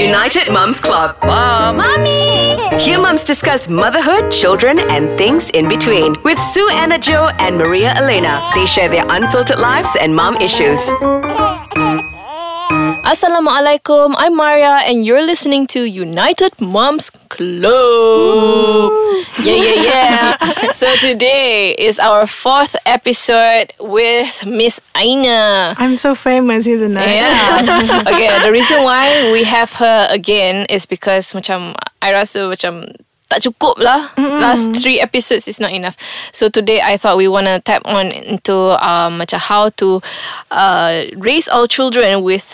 United Mums Club. Mom. Mommy! Here, mums discuss motherhood, children, and things in between with Sue Anna Joe and Maria Elena. They share their unfiltered lives and mom issues. Assalamualaikum. I'm Maria, and you're listening to United Moms Club. Yeah, yeah, yeah. so today is our fourth episode with Miss Aina. I'm so famous, isn't I? Yeah. okay, the reason why we have her again is because macam I rasa macam tak cukup lah. Last three episodes is not enough. So today I thought we want to tap on into um, macam how to uh, raise our children with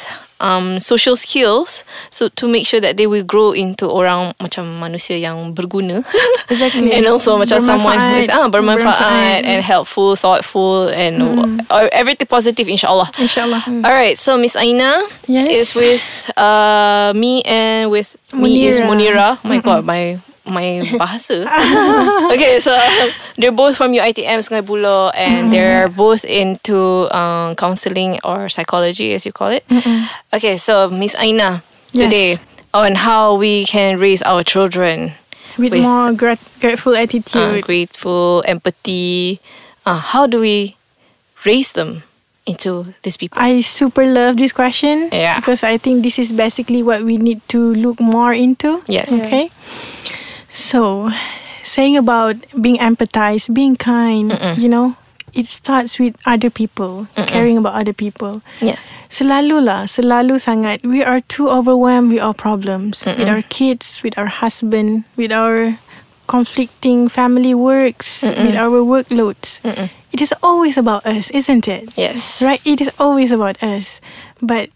um, social skills so to make sure that they will grow into orang macam manusia yang berguna Exactly. and also macam someone who is ah, bermanfaat, Bermanfaat. and helpful thoughtful and uh, everything positive insyaallah Inshallah. all right so Miss Aina is Yes. with uh, me and with me is Munira Munira. my god my my bahasa okay so they're both from UITM Sungai Buloh and they're both into um, counseling or psychology as you call it okay so Miss Aina today on how we can raise our children With, with- more grat- grateful uh, attitude. grateful empathy uh, how do we raise them into these people I super love this question Yeah. because I think this is basically what we need to look more into. Yes. Okay. So, saying about being empathized, being kind, you know, it starts with other people, caring about other people. yeah Selalulah, selalu sangat. We are too overwhelmed with our problems, with our kids, with our husband, with our conflicting family works, with our workloads. It is always about us, isn't it? yes Right? It is always about us. But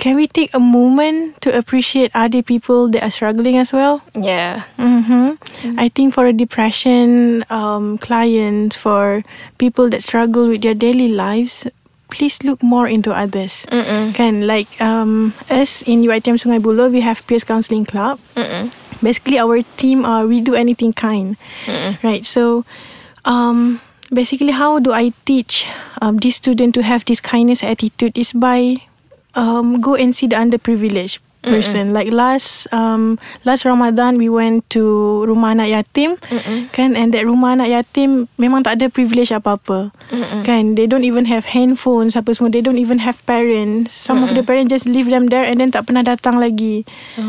can we take a moment to appreciate other people that are struggling as well? yeah hmm I think for a depression um, client, for people that struggle with their daily lives, please look more into others. Can like um, us in UiTM Sungai Buloh, we have Peers Counselling Club. Basically, our team are we do anything kind, right? So, um, basically, how do I teach um, this student to have this kindness attitude is by um, go and see the underprivileged person. Like last um, last Ramadan we went to rumah anak yatim. Kan? And that rumah anak yatim memang tak ada privilege apa-apa. Kan? They don't even have handphones apa semua. They don't even have parents. Some of the parents just leave them there and then tak pernah datang lagi.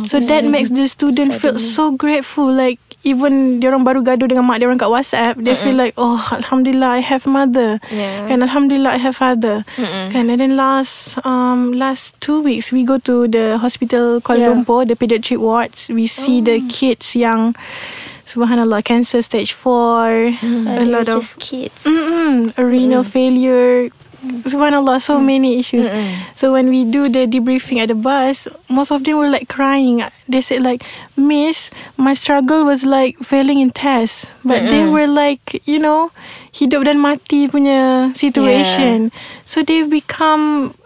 so that makes the student feel so grateful. Like even dia orang baru gaduh dengan mak dia orang kat WhatsApp they feel like oh alhamdulillah I have mother. Yeah. Kan? Alhamdulillah I have father. Kan? And then last um last two weeks we go to the hospital Kuala Yeah. Lumpur the pediatric wards we see the kids yang subhanallah cancer stage 4 a lot of kids. Mm-mm, a renal failure. Subhanallah so many issues. So when we do the debriefing at the bus most of them were like crying. They said like miss my struggle was like failing in tests but they were like you know hidup dan mati punya situation. So they've become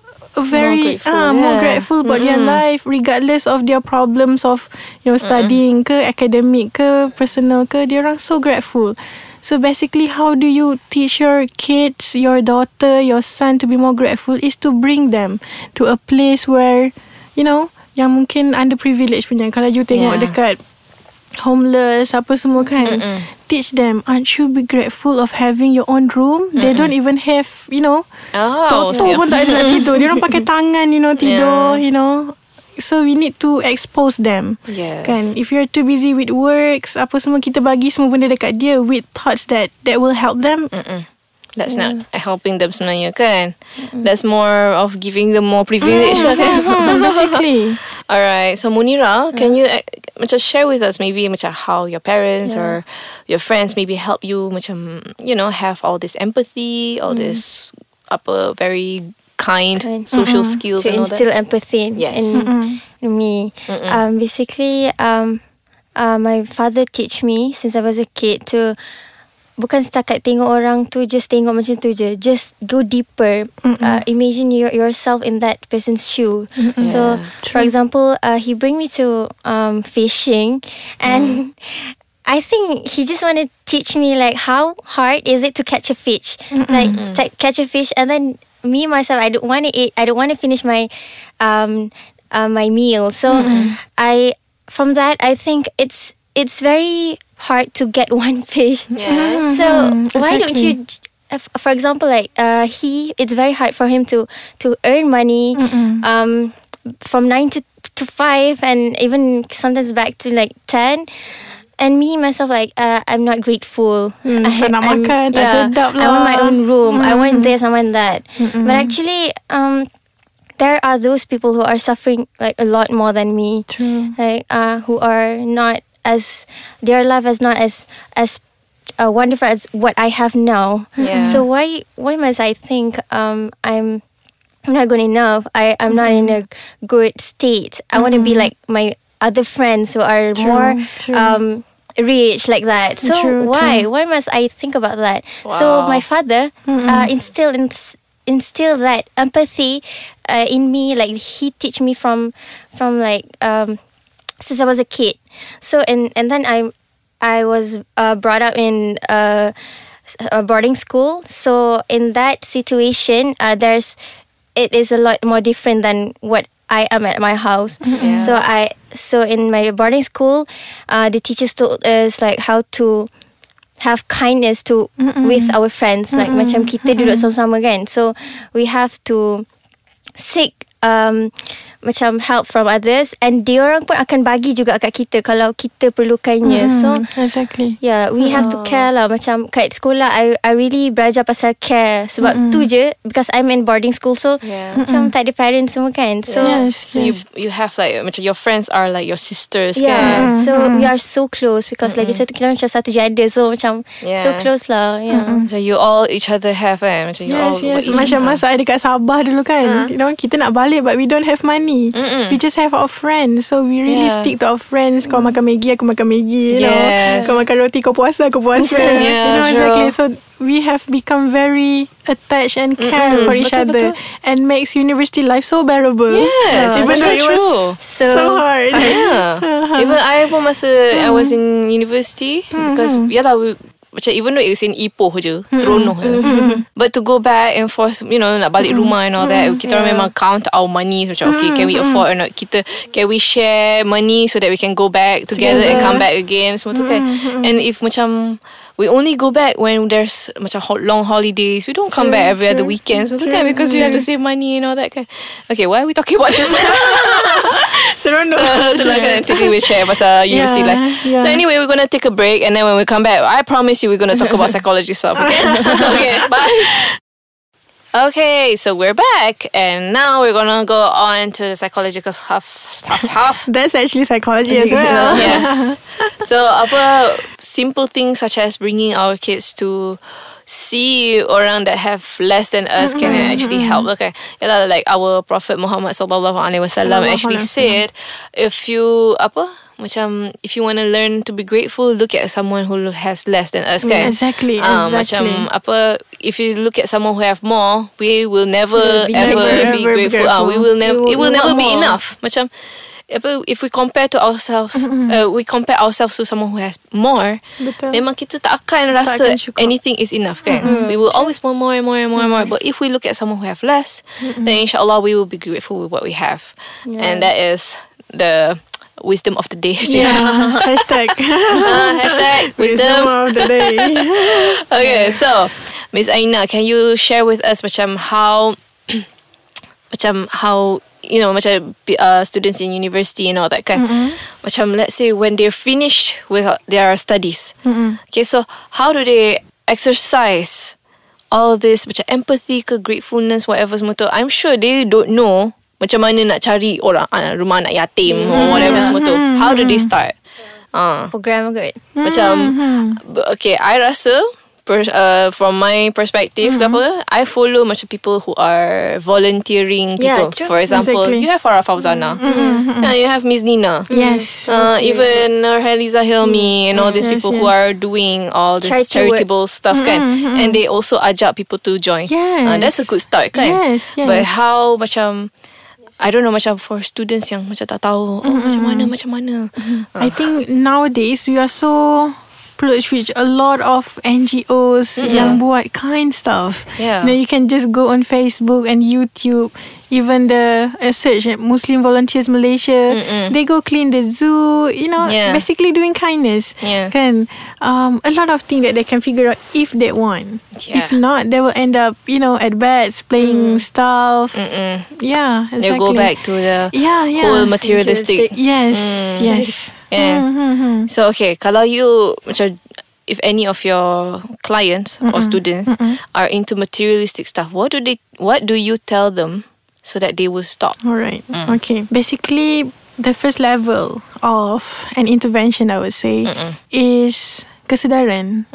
very grateful, ah, more yeah. grateful about their life regardless of their problems of you know studying ke academic ke personal ke dia orang so grateful so basically how do you teach your kids your daughter your son to be more grateful is to bring them to a place where you know yang mungkin underprivileged punya kalau you tengok Yeah. dekat homeless apa semua kan. teach them aren't you be grateful of having your own room? They don't even have you know. Oh Toto siap. pun tak ada nak tidur. Dia orang pakai tangan You know tidur You know. So we need to expose them Yes. Kan. If you're too busy with works Apa semua kita bagi Semua benda dekat dia With thoughts that That will help them That's not helping them sebenarnya kan. That's more of giving them more privilege lah kan. Basically Alright, so Munira, can you uh, macam share with us maybe macam how your parents or your friends maybe help you macam you know have all this empathy, all this apa very kind, Kind. social skills to and all instill that. empathy in, Yes. in, in me. Um, basically, um, uh, my father teach me since I was a kid to bukan setakat tengok orang tu just tengok macam tu je. Just go deeper. Uh, imagine your, yourself in that person's shoe. So for example uh, he bring me to um, fishing and I think he just want to teach me like how hard is it to catch a fish? Like to catch a fish and then me myself I don't want to eat I don't want to finish my um uh, my meal. So I from that I think it's it's very hard to get one fish. Yeah. So why don't you? uh, For example, like uh, he, it's very hard for him to to earn money um, from nine to to five, and even sometimes back to like ten. And me myself, like uh, I'm not grateful. Hmm, I, nak I'm- makan, tak I want my own room. I want this. I want that. But actually, um, there are those people who are suffering like a lot more than me True. like uh, who are not as their life is not as as uh, wonderful as what I have now. Yeah. So why why must I think um I'm I'm not good enough? I I'm not in a good state. I want to be like my other friends who are more true. um rich like that. So True, why true. why must I think about that? So my father uh, instilled in, instill that empathy uh, in me. Like he teach me from from like um since I was a kid. So and and then I I was uh, brought up in uh, a boarding school. So in that situation, uh, there's it is a lot more different than what I am at my house. Yeah. So I so in my boarding school, uh, the teachers told us like how to have kindness to with our friends. Like macam kita duduk sama-sama kan. So we have to seek um, macam help from others and dia orang pun akan bagi juga kat kita kalau kita perlukannya. So Exactly. Yeah, we have to care lah. Macam kat sekolah, I I really belajar pasal care. Sebab tu je, because I'm in boarding school, so Yeah. macam tak ada parents semua kan. So Yes. So you you have like macam your friends are like your sisters yeah, kan? so we are so close because lagi satu kita macam satu gender, so macam Yeah. so close lah. Yeah. Macam you all each other have kan? Macam you all Yes, yes. Macam masa I dekat Sabah dulu kan. You know, kita nak balik but we don't have money. We just have our friends. So we really Yeah. stick to our friends. Kau makan Maggi, aku makan Maggi. You Yes. know. Kau makan roti, kau puasa, aku puasa. Yeah, you know, true. exactly. So we have become very attached and care for each Betul, other. betul. And makes university life so bearable. Yes, Even that's though it was true. So, so hard. Yeah. Even I pun masa I was in university because yeah lah we macam even though it's in Ipoh je Teronoh je But to go back and forth You know Nak balik rumah and all that Kita orang memang count our money. Macam okay Can we afford or not? Kita Can we share money So that we can go back Together and come back again? Semua tu kan. And if macam We only go back When there's Macam ho- long holidays. We don't come back every other weekend tu kan Because we have to save money And all that kan Okay why are we talking about this? Seronok. Itulah kan Nanti we share Pasal uh, university Yeah, life. yeah. So anyway We're gonna take a break And then when we come back I promise you We're gonna talk about psychology stuff Okay? So okay Bye Okay, so we're back, and now we're gonna go on to the psychological stuff. stuff, stuff. That's actually psychology as well. yes. So, apa simple things such as bringing our kids to see orang that have less than us can actually help. Okay, Yalah, like our Prophet Muhammad sallallahu alaihi wasallam actually said, if you apa macam if you want to learn to be grateful, look at someone who has less than us. Kan? Exactly, Ah, exactly. Macam apa if you look at someone who have more, we will never Will be ever be ever be grateful. Ah, we grateful. will never. It will- will never be more. enough. Macam apa if we compare to ourselves, uh, we compare ourselves to someone who has more. Betul. Memang kita tak akan rasa akan cukup. anything is enough kan. We will always want more and more and more and more. But if we look at someone who have less, then inshallah we will be grateful with what we have, and that is the wisdom of the day. Yeah. Hashtag. Ah, hashtag Wisdom wisdom of the day. okay, so Miss Aina, can you share with us macam how macam how you know macam uh, students in university and all that kan. Macam let's say when they're finished with uh, their studies. Okay so how do they exercise all this macam empathy ke gratefulness whatever semua tu? I'm sure they don't know macam mana nak cari orang uh, rumah anak yatim or whatever semua tu. How do they start? Ah. Program good. macam b- Okay I rasa per, uh, From my perspective ke apa I follow macam people who are Volunteering Yeah, people. true. For example Exactly. You have Farah Fauzana. Mm-hmm. Mm-hmm. Yeah, You have Miss Nina. Yes. Uh, even Nurhaliza Hilmi and all these Yes, people who are doing all this Charity charitable stuff kan? and they also ajak people to join. Uh, that's a good start kan? Yes, yes. but how macam I don't know macam for students yang macam tak tahu oh macam mana macam mana. I think nowadays we are so approached with a lot of NGOs yang buat kind stuff. Yeah. You know, you can just go on Facebook and YouTube. even the uh, search uh, Muslim Volunteers Malaysia, they go clean the zoo. You know, Yeah. basically doing kindness. Yeah. Can um, a lot of things that they can figure out if they want. Yeah. If not, they will end up you know at beds playing stuff. Yeah, exactly. They go back to the Yeah, yeah. whole materialistic. Yes, Mm. yes. Yeah. Mm-hmm. So okay, kalau you macam if any of your clients or students are into materialistic stuff, what do they what do you tell them so that they will stop? All right. Mm. Okay. Basically, the first level of an intervention, I would say, is kesedaran.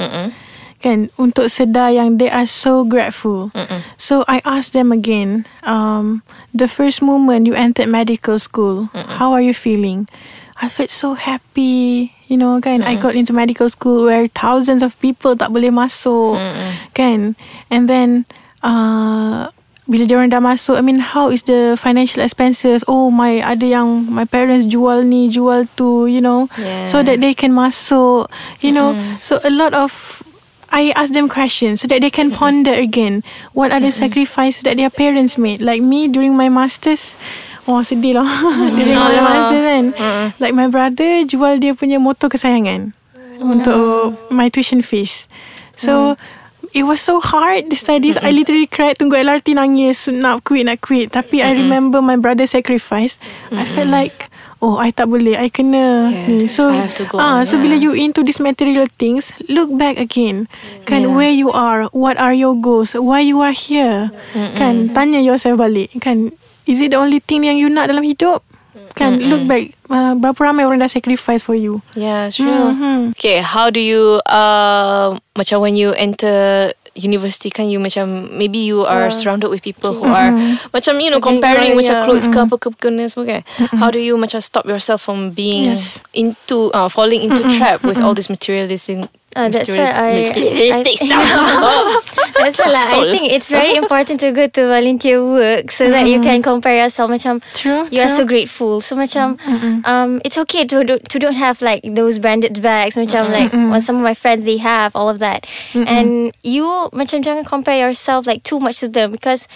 Kan untuk sedar yang they are so grateful. So I asked them again. Um, the first moment you entered medical school, how are you feeling? I felt so happy. You know, kan? I got into medical school where thousands of people tak boleh masuk, kan? And then. Uh, bila dia orang dah masuk I mean how is the financial expenses? Oh my ada yang my parents jual ni jual tu you know? Yeah. so that they can masuk you know? So a lot of I ask them questions so that they can ponder again. What are the sacrifices that their parents made? Like me during my masters Oh sedih lah. During my masters kan. Like my brother Jual dia punya motor kesayangan Untuk my tuition fees. So It was so hard The studies. I literally cried Tunggu LRT nangis Nak quit nak quit. Tapi I remember My brother sacrifice. I felt like Oh I tak boleh I kena. Ni. Yes, So I have to go on, So bila you into these material things Look back again. Kan Yeah. where you are What are your goals Why you are here? Kan Tanya yourself balik. Kan Is it the only thing Yang you nak dalam hidup Kan look back uh, Berapa ramai orang dah sacrifice for you Yeah, true. Mhm. Okay, how do you uh, macam when you enter university kan you macam maybe you are surrounded with people who are macam you know comparing macam yeah. clothes ke apa ke kena semua kan. How do you macam stop yourself from being Yes. into uh, falling into trap with all this materialistic Uh, that's why I, materialistic I. That's why lah. I think it's very important to go to volunteer work so that you can compare yourself. Macam True, you are so grateful. So macam um, it's okay to do, to don't have like those branded bags. Macam like what some of my friends they have all of that, and you macam jangan compare yourself like too much to them because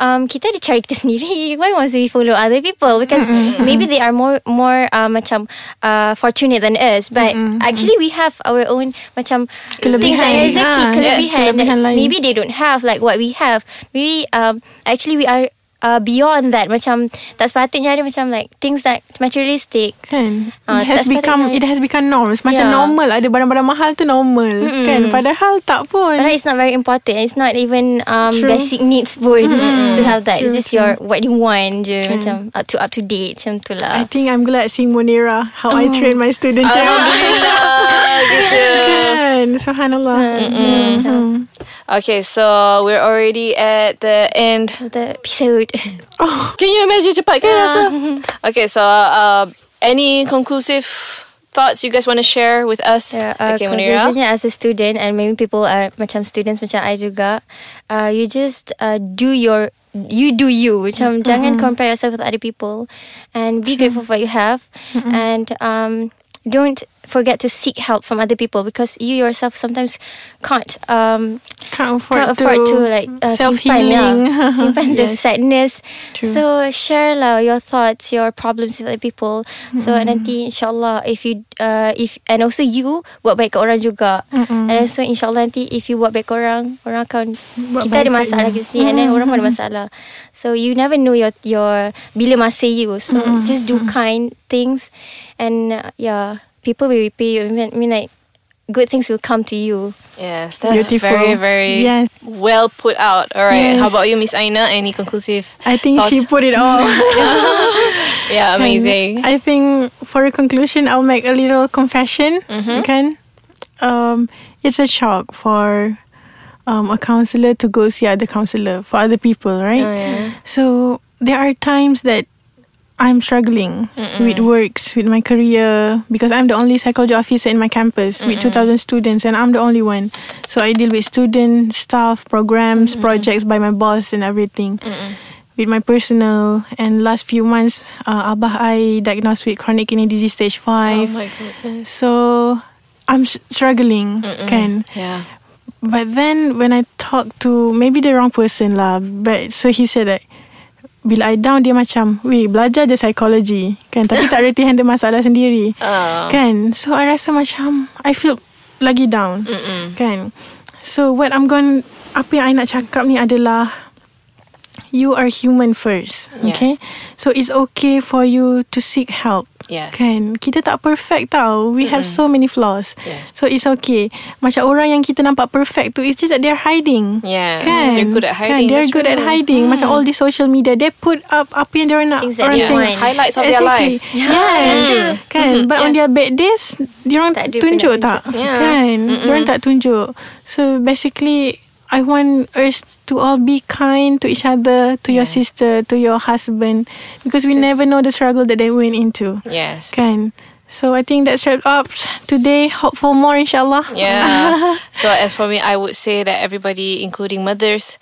um, kita ada cari kita sendiri. Why must we follow other people? Because maybe they are more more uh, macam uh, fortunate than us, but actually we have our own macam things Kelebihan. like rezeki, Ah, kelebihan. yes, kelebihan that lain. Maybe they don't have like what we have. Maybe um, actually we are. Uh, beyond that Macam Tak sepatutnya ada Macam like Things that materialistic Kan Ah, It has become. It has become norms Macam Yeah. normal Ada barang-barang mahal tu normal Kan Padahal tak pun Padahal it's not very important It's not even um, True. Basic needs pun To have that It's True, just your What you want je Macam up to up to date Macam tu I lah think I'm glad seeing Monira How I train my students Alhamdulillah Subhanallah. Macam Okay, so we're already at the end. Of the episode. Can you imagine cepat kan rasa? Okay, so uh, any conclusive thoughts you guys want to share with us? Yeah, uh, okay, Munira. conclusionnya as a student and maybe people are macam students macam I juga, uh, you just uh, do your you do you. Macam jangan compare yourself with other people and be grateful for what you have. And um, don't forget to seek help from other people because you yourself sometimes can't um, Can't afford, can't afford to, like uh, Self-healing simpan, yeah, the Yes. sadness. True. So share lah your thoughts, your problems with other people. So Mm-hmm. nanti insyaallah if you uh, if and also you buat baik ke orang juga. And also insyaallah nanti if you buat baik ke orang, orang akan Buat kita ada kat masalah you. kita sendiri and then orang pun ada masalah. So you never know your your bila masa you. So just do kind things and uh, yeah, people will repay you. I mean, I mean like good things will come to you. Yes, that's Beautiful. very, very Yes. well put out. All right. How about you, Miss Aina? Any conclusive? I think thoughts? she put it all Yeah, amazing. I think for a conclusion, I'll make a little confession. Okay. Um, it's a shock for um, a counselor to go see other counselor for other people, right? Oh, yeah. So there are times that I'm struggling with works, with my career, because I'm the only psychology officer in my campus with 2,000 students, and I'm the only one. So I deal with student, staff, programs, projects by my boss and everything. With my personal and last few months, uh, Abah I diagnosed with chronic kidney disease stage Oh five. my goodness. so I'm s- struggling, kan? Yeah. But then when I talked to maybe the wrong person lah, but so he said that bila I down dia macam Weh belajar je psikologi. Kan? Tapi tak reti handle masalah sendiri. Ah. Kan? So I rasa macam I feel lagi down. Mm-mm. Kan? So what I'm going Apa yang I nak cakap ni adalah You are human first. Okay. So it's okay for you To seek help Yes. Kan? Kita tak perfect tau. We have so many flaws. Yes. So it's okay. Macam orang yang kita nampak perfect tu It's just that they're hiding. Yes, Kan? They're good at hiding, kan? They're that's good at true. hiding. Macam all the social media They put up Apa yang diorang nak Things that orang they tengok. want. Highlights of their Exactly. life. Yes. Kan? But on their bad days Diorang Tak ada tunjuk tak? tunjuk. Yeah. Kan? Diorang tak tunjuk. So basically I want us to all be kind to each other, to your sister, to your husband, because we never know the struggle that they went into. Yes. Kan? So I think that's wrapped up today. Hope for more, inshallah. Yeah. so as for me, I would say that everybody, including mothers,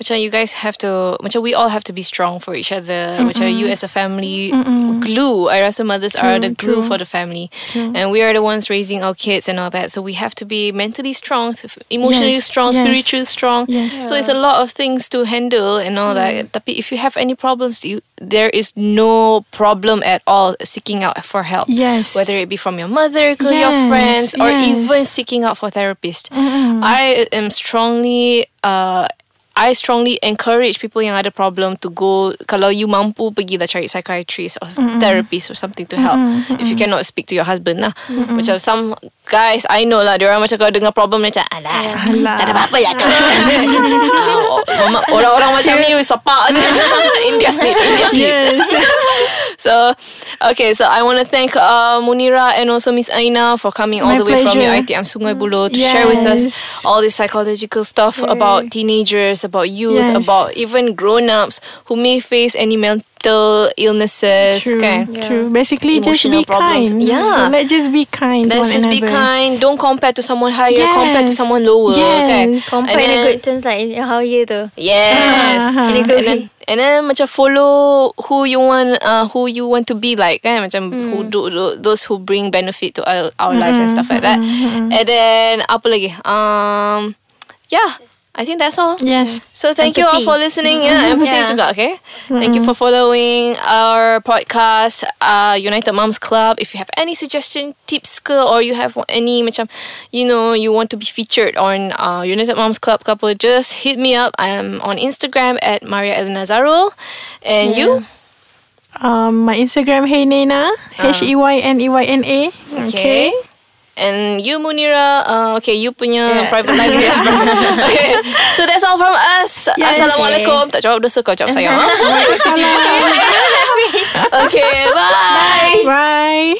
macam you guys have to, macam we all have to be strong for each other. Macam you as a family glue. I rasa mothers are the glue for the family, and we are the ones raising our kids and all that. So we have to be mentally strong, emotionally Yes, strong, yes. spiritually strong. Yes. So it's a lot of things to handle and all that. Tapi if you have any problems, you there is no problem at all seeking out for help. Yes. Whether it be from your mother, your friends, or yes. even seeking out for therapist. I am strongly uh I strongly encourage people yang ada problem to go kalau you mampu pergi lah cari psychiatrist or therapist or something to help. If you cannot speak to your husband lah. Macam some guys I know lah diorang macam kalau dengar problem macam alah Alah. tak ada apa-apa lah Ah, mama- orang-orang macam ni sepak je. India sleep India sleep Yes. So, okay, so I want to thank uh, Munira and also Miss Aina for coming all My the way from pleasure. UiTM Sungai Buloh to share with us all this psychological stuff about teenagers, about youth, Yes. about even grown-ups who may face any mental illnesses. True. Kan? True. Basically, just Emotional be problems. kind. Yeah. So let's just be kind. Let's one just be kind. Don't compare to someone higher. Yes. Compare to someone lower. Yes. Kan? Compare in And a then- good terms like in how you do Yes. Ah, In a good and then, way. And then macam follow who you want uh, who you want to be like kan? Macam who do, do, those who bring benefit to our, our lives and stuff like that. And then apa lagi? Um yeah I think that's all Yes. So thank you all for listening. Yeah, empathy Yeah. juga. Okay. Thank you for following our podcast, uh, United Moms Club. If you have any suggestion, tips ke, or you have any macam, you know, you want to be featured on uh, United Moms Club couple, just hit me up. I'm on Instagram at Maria Elena Zarul. And you? Um, my Instagram, Hey Nena, H E Y N E Y N A. Okay. And you Munira, uh, okay, you punya Yeah. private library. okay. So that's all from us. Yes. Assalamualaikum. Tak jawab dosa kau jawab saya. Siti Okay, bye. Bye.